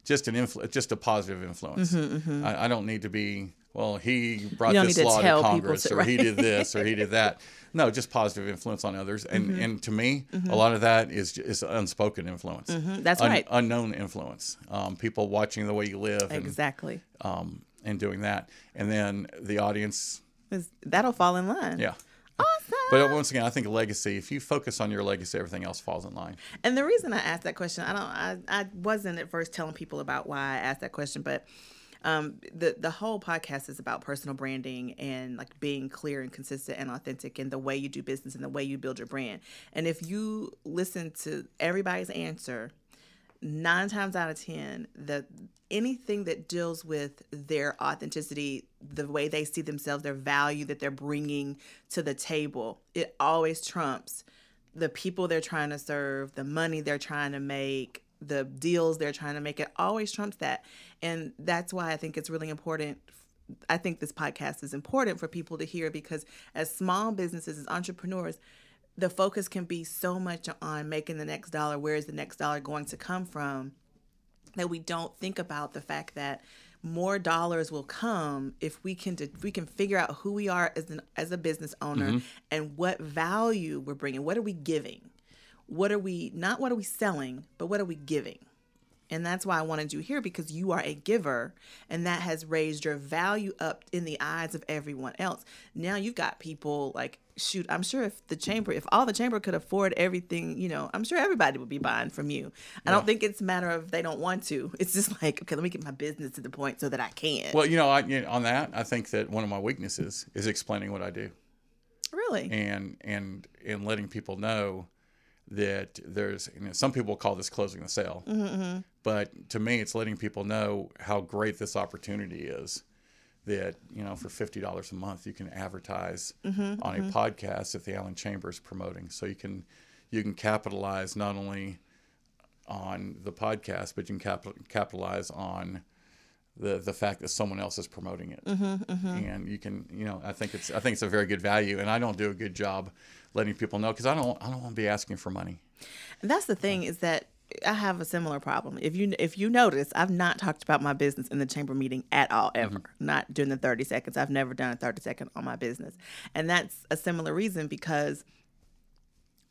just an influ- just a positive influence. I, I don't need to be. Well, he brought Mm-hmm, this to law to Congress, to- or he did this, or he did that. No, just positive influence on others, and Mm-hmm. and to me, a lot of that is is unspoken influence. Mm-hmm. That's right. Unknown influence. Um, people watching the way you live, and Exactly. um, and doing that, and then the audience. Is- That'll fall in line. Yeah. Awesome. But once again, I think legacy. If you focus on your legacy, everything else falls in line. And the reason I asked that question, I don't, I, I wasn't at first telling people about why I asked that question, but um, the the whole podcast is about personal branding and like being clear and consistent and authentic in the way you do business and the way you build your brand. And if you listen to everybody's answer, nine times out of ten, the anything that deals with their authenticity, the way they see themselves, their value that they're bringing to the table, it always trumps the people they're trying to serve, the money they're trying to make, the deals they're trying to make. It always trumps that, and that's why I think it's really important. I think this podcast is important for people to hear because as small businesses, as entrepreneurs, the focus can be so much on making the next dollar. Where is the next dollar going to come from? That we don't think about the fact that more dollars will come if we can if we can figure out who we are as an as a business owner mm-hmm. and what value we're bringing. What are we giving? What are we not? What are we selling? But what are we giving? And that's why I wanted you here because you are a giver and that has raised your value up in the eyes of everyone else. Now you've got people like, shoot, I'm sure if the chamber, if all the chamber could afford everything, you know, I'm sure everybody would be buying from you. I don't think it's a matter of they don't want to. It's just like, okay, let me get my business to the point so that I can. Well, you know, I, you know, on that, I think that one of my weaknesses is explaining what I do really? and and and letting people know that there's you know, some people call this closing the sale, mm-hmm, mm-hmm. But to me, it's letting people know how great this opportunity is. That you know, for fifty dollars a month, you can advertise mm-hmm, on a mm-hmm. podcast that the Allen Chamber is promoting, so you can you can capitalize not only on the podcast, but you can capital, capitalize on the the fact that someone else is promoting it, mm-hmm, and you can you know I think it's I think it's a very good value, and I don't do a good job letting people know because I don't I don't want to be asking for money. And that's the thing is that I have a similar problem. If you if you notice, I've not talked about my business in the chamber meeting at all ever. Mm-hmm. Not during the 30 seconds. I've never done a 30 second on my business. And that's a similar reason because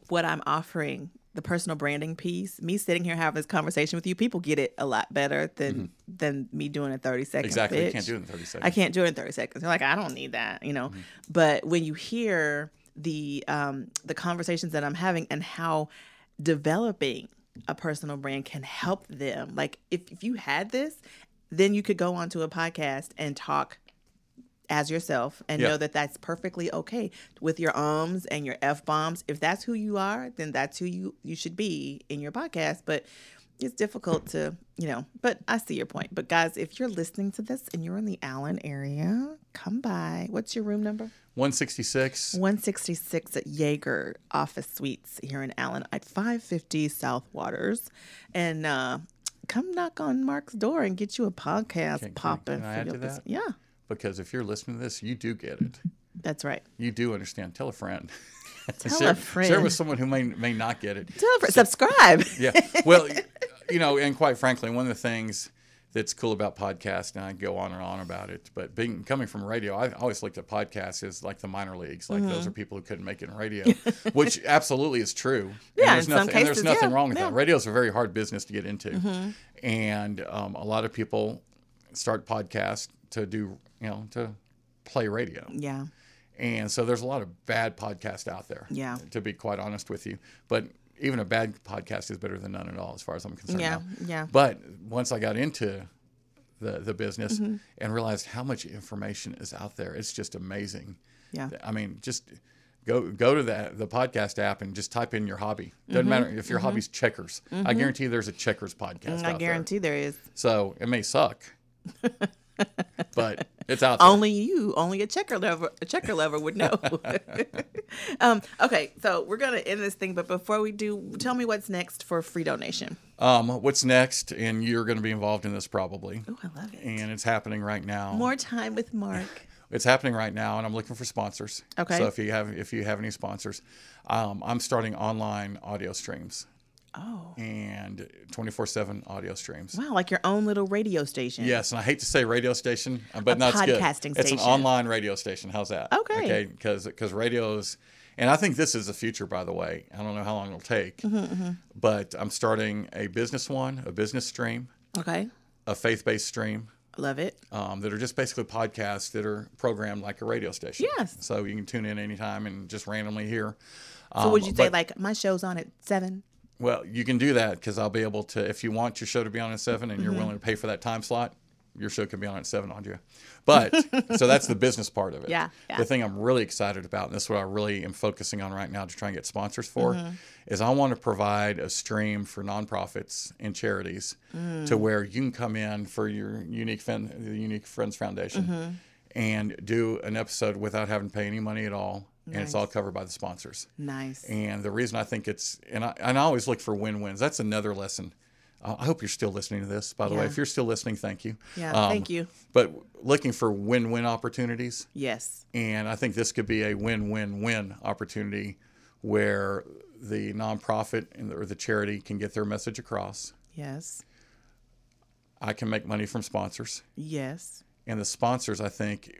what I'm offering, the personal branding piece, me sitting here having this conversation with you, people get it a lot better than mm-hmm. than me doing a 30 second Exactly, you can't do it in thirty seconds. I can't do it in 30 seconds. They're like, I don't need that, you know. Mm-hmm. But when you hear the um, the conversations that I'm having and how developing a personal brand can help them, like if, if you had this, then you could go onto a podcast and talk as yourself and Yeah. know that that's perfectly okay with your ums and your f bombs. If that's who you are, then that's who you you should be in your podcast. But it's difficult to, you know, but I see your point. But guys, if you're listening to this and you're in the Allen area, come by. What's your room number? One sixty six. 166 at Jaeger Office Suites here in Allen at 550 South Waters. And uh, come knock on Mark's door and get you a podcast popping. for your to bus- that? Yeah, Because if you're listening to this, you do get it. that's right. You do understand. Tell a friend. Tell share, a Share with someone who may may not get it. Tell a friend, subscribe. yeah. Well, you know, and quite frankly, one of the things that's cool about podcasts, and I go on and on about it, but being coming from radio, I always looked at podcasts as like the minor leagues. Like those Mm-hmm. are people who couldn't make it in radio, which absolutely is true. Yeah, and there's in some nothing, and there's nothing yeah, wrong with yeah. Mm-hmm. that. Radio is a very hard business to get into, and um, a lot of people start podcasts to do, you know, to play radio. Yeah, And so there's a lot of bad podcasts out there. Yeah. To be quite honest with you. But even a bad podcast is better than none at all, as far as I'm concerned. Yeah, now. yeah. But once I got into the, the business Mm-hmm. and realized how much information is out there, it's just amazing. Yeah. I mean, just go go to the the podcast app and just type in your hobby. Doesn't matter if your hobby's checkers. I guarantee there's a checkers podcast. Mm-hmm. I guarantee there is. So it may suck, but it's out there. Only you, only a checker lover, a checker lover would know. um, okay, so we're gonna end this thing, but before we do, tell me what's next for FriedoNation. Um, what's next? And you're going to be involved in this probably. Oh, I love it. And it's happening right now. More time with Mark. It's happening right now, and I'm looking for sponsors. Okay. So if you have if you have any sponsors, um, I'm starting online audio streams Oh, and 24/7 audio streams. wow! Like your own little radio station. Yes, and I hate to say radio station, uh, but A that's good. podcasting It's an online radio station. How's that? Okay. Okay, because radios, and I think this is the future. By the way, I don't know how long it'll take, Mm-hmm, but I'm starting a business one, a business stream, Okay. a faith-based stream, Love it. um, that are just basically podcasts that are programmed like a radio station. Yes. So you can tune in anytime and just randomly hear. So would Um, you say but- like my show's on at seven? Well, you can do that because I'll be able to. If you want your show to be on at seven and Mm-hmm. you're willing to pay for that time slot, your show can be on at seven, Andrea. But so that's the business part of it. Yeah, yeah. The thing I'm really excited about, and this is what I really am focusing on right now to try and get sponsors for, Mm-hmm. is I want to provide a stream for nonprofits and charities Mm. to where you can come in for your unique the Unique Friends Foundation Mm-hmm. and do an episode without having to pay any money at all, and it's all covered by the sponsors. Nice. And the reason I think it's, and I, and I always look for win wins. That's another lesson. Uh, I hope you're still listening to this, by the way. If you're still listening, thank you. Yeah, Um, thank you. But looking for win win opportunities. Yes. And I think this could be a win win win opportunity where the nonprofit and the, or the charity can get their message across. Yes. I can make money from sponsors. Yes. And the sponsors, I think,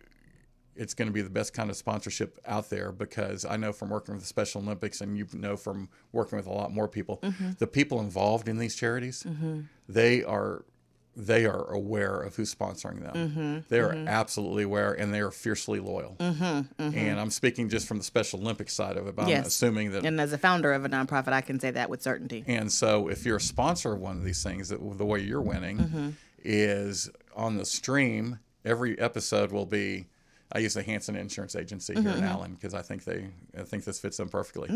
it's going to be the best kind of sponsorship out there because I know from working with the Special Olympics, and you know from working with a lot more people, Mm-hmm. the people involved in these charities, they are they are aware of who's sponsoring them. Mm-hmm. They are absolutely aware, and they are fiercely loyal. And I'm speaking just from the Special Olympics side of it, but I'm assuming that And as a founder of a nonprofit, I can say that with certainty. and so, if you're a sponsor of one of these things, that the way you're winning Mm-hmm. is on the stream. Every episode will be. I use the Hanson Insurance Agency here Mm-hmm. in Allen because I think they, I think this fits them perfectly.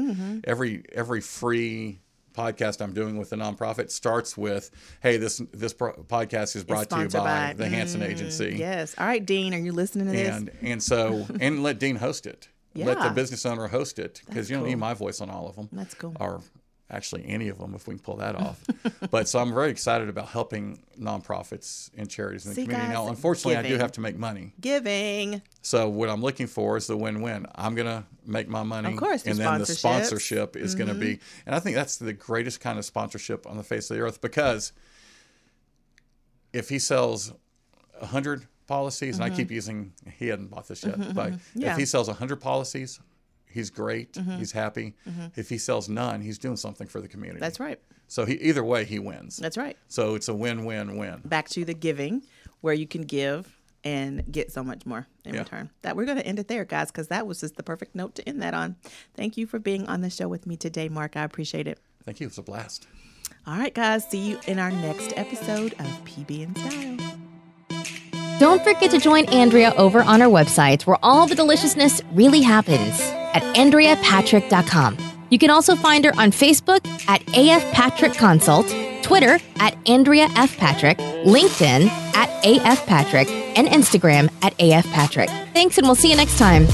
Every every free podcast I'm doing with the nonprofit starts with, "Hey, this this pro- podcast is brought to you by, by- the Hanson Agency." Yes. All right, Dean, are you listening to this? and and so and let Dean host it. Let the business owner host it because you don't need my voice on all of them. That's cool. Or actually any of them if we can pull that off. but so I'm very excited about helping nonprofits and charities in the See, community. guys, now, unfortunately, I do have to make money. Giving. So what I'm looking for is the win-win. I'm gonna make my money, Of course, and then the sponsorship is gonna mm-hmm. be. And I think that's the greatest kind of sponsorship on the face of the earth because if he sells a hundred policies, and I mm-hmm. keep using he hadn't bought this yet, mm-hmm, but Yeah. if he sells a hundred policies, he's great, mm-hmm. he's happy. Mm-hmm. If he sells none, he's doing something for the community. That's right. So he, either way, he wins. That's right. So it's a win-win-win. Back to the giving, where you can give and get so much more in Yeah. return. That we're going to end it there, guys, because that was just the perfect note to end that on. Thank you for being on the show with me today, Mark. I appreciate it. Thank you. It was a blast. All right, guys. See you in our next episode of PB and Style. Don't forget to join Andrea over on our website where all the deliciousness really happens at AndreaPatrick.com. You can also find her on Facebook at AF Patrick Consult, Twitter at Andrea F. Patrick, LinkedIn at AF Patrick, and Instagram at AF Patrick. Thanks, and we'll see you next time.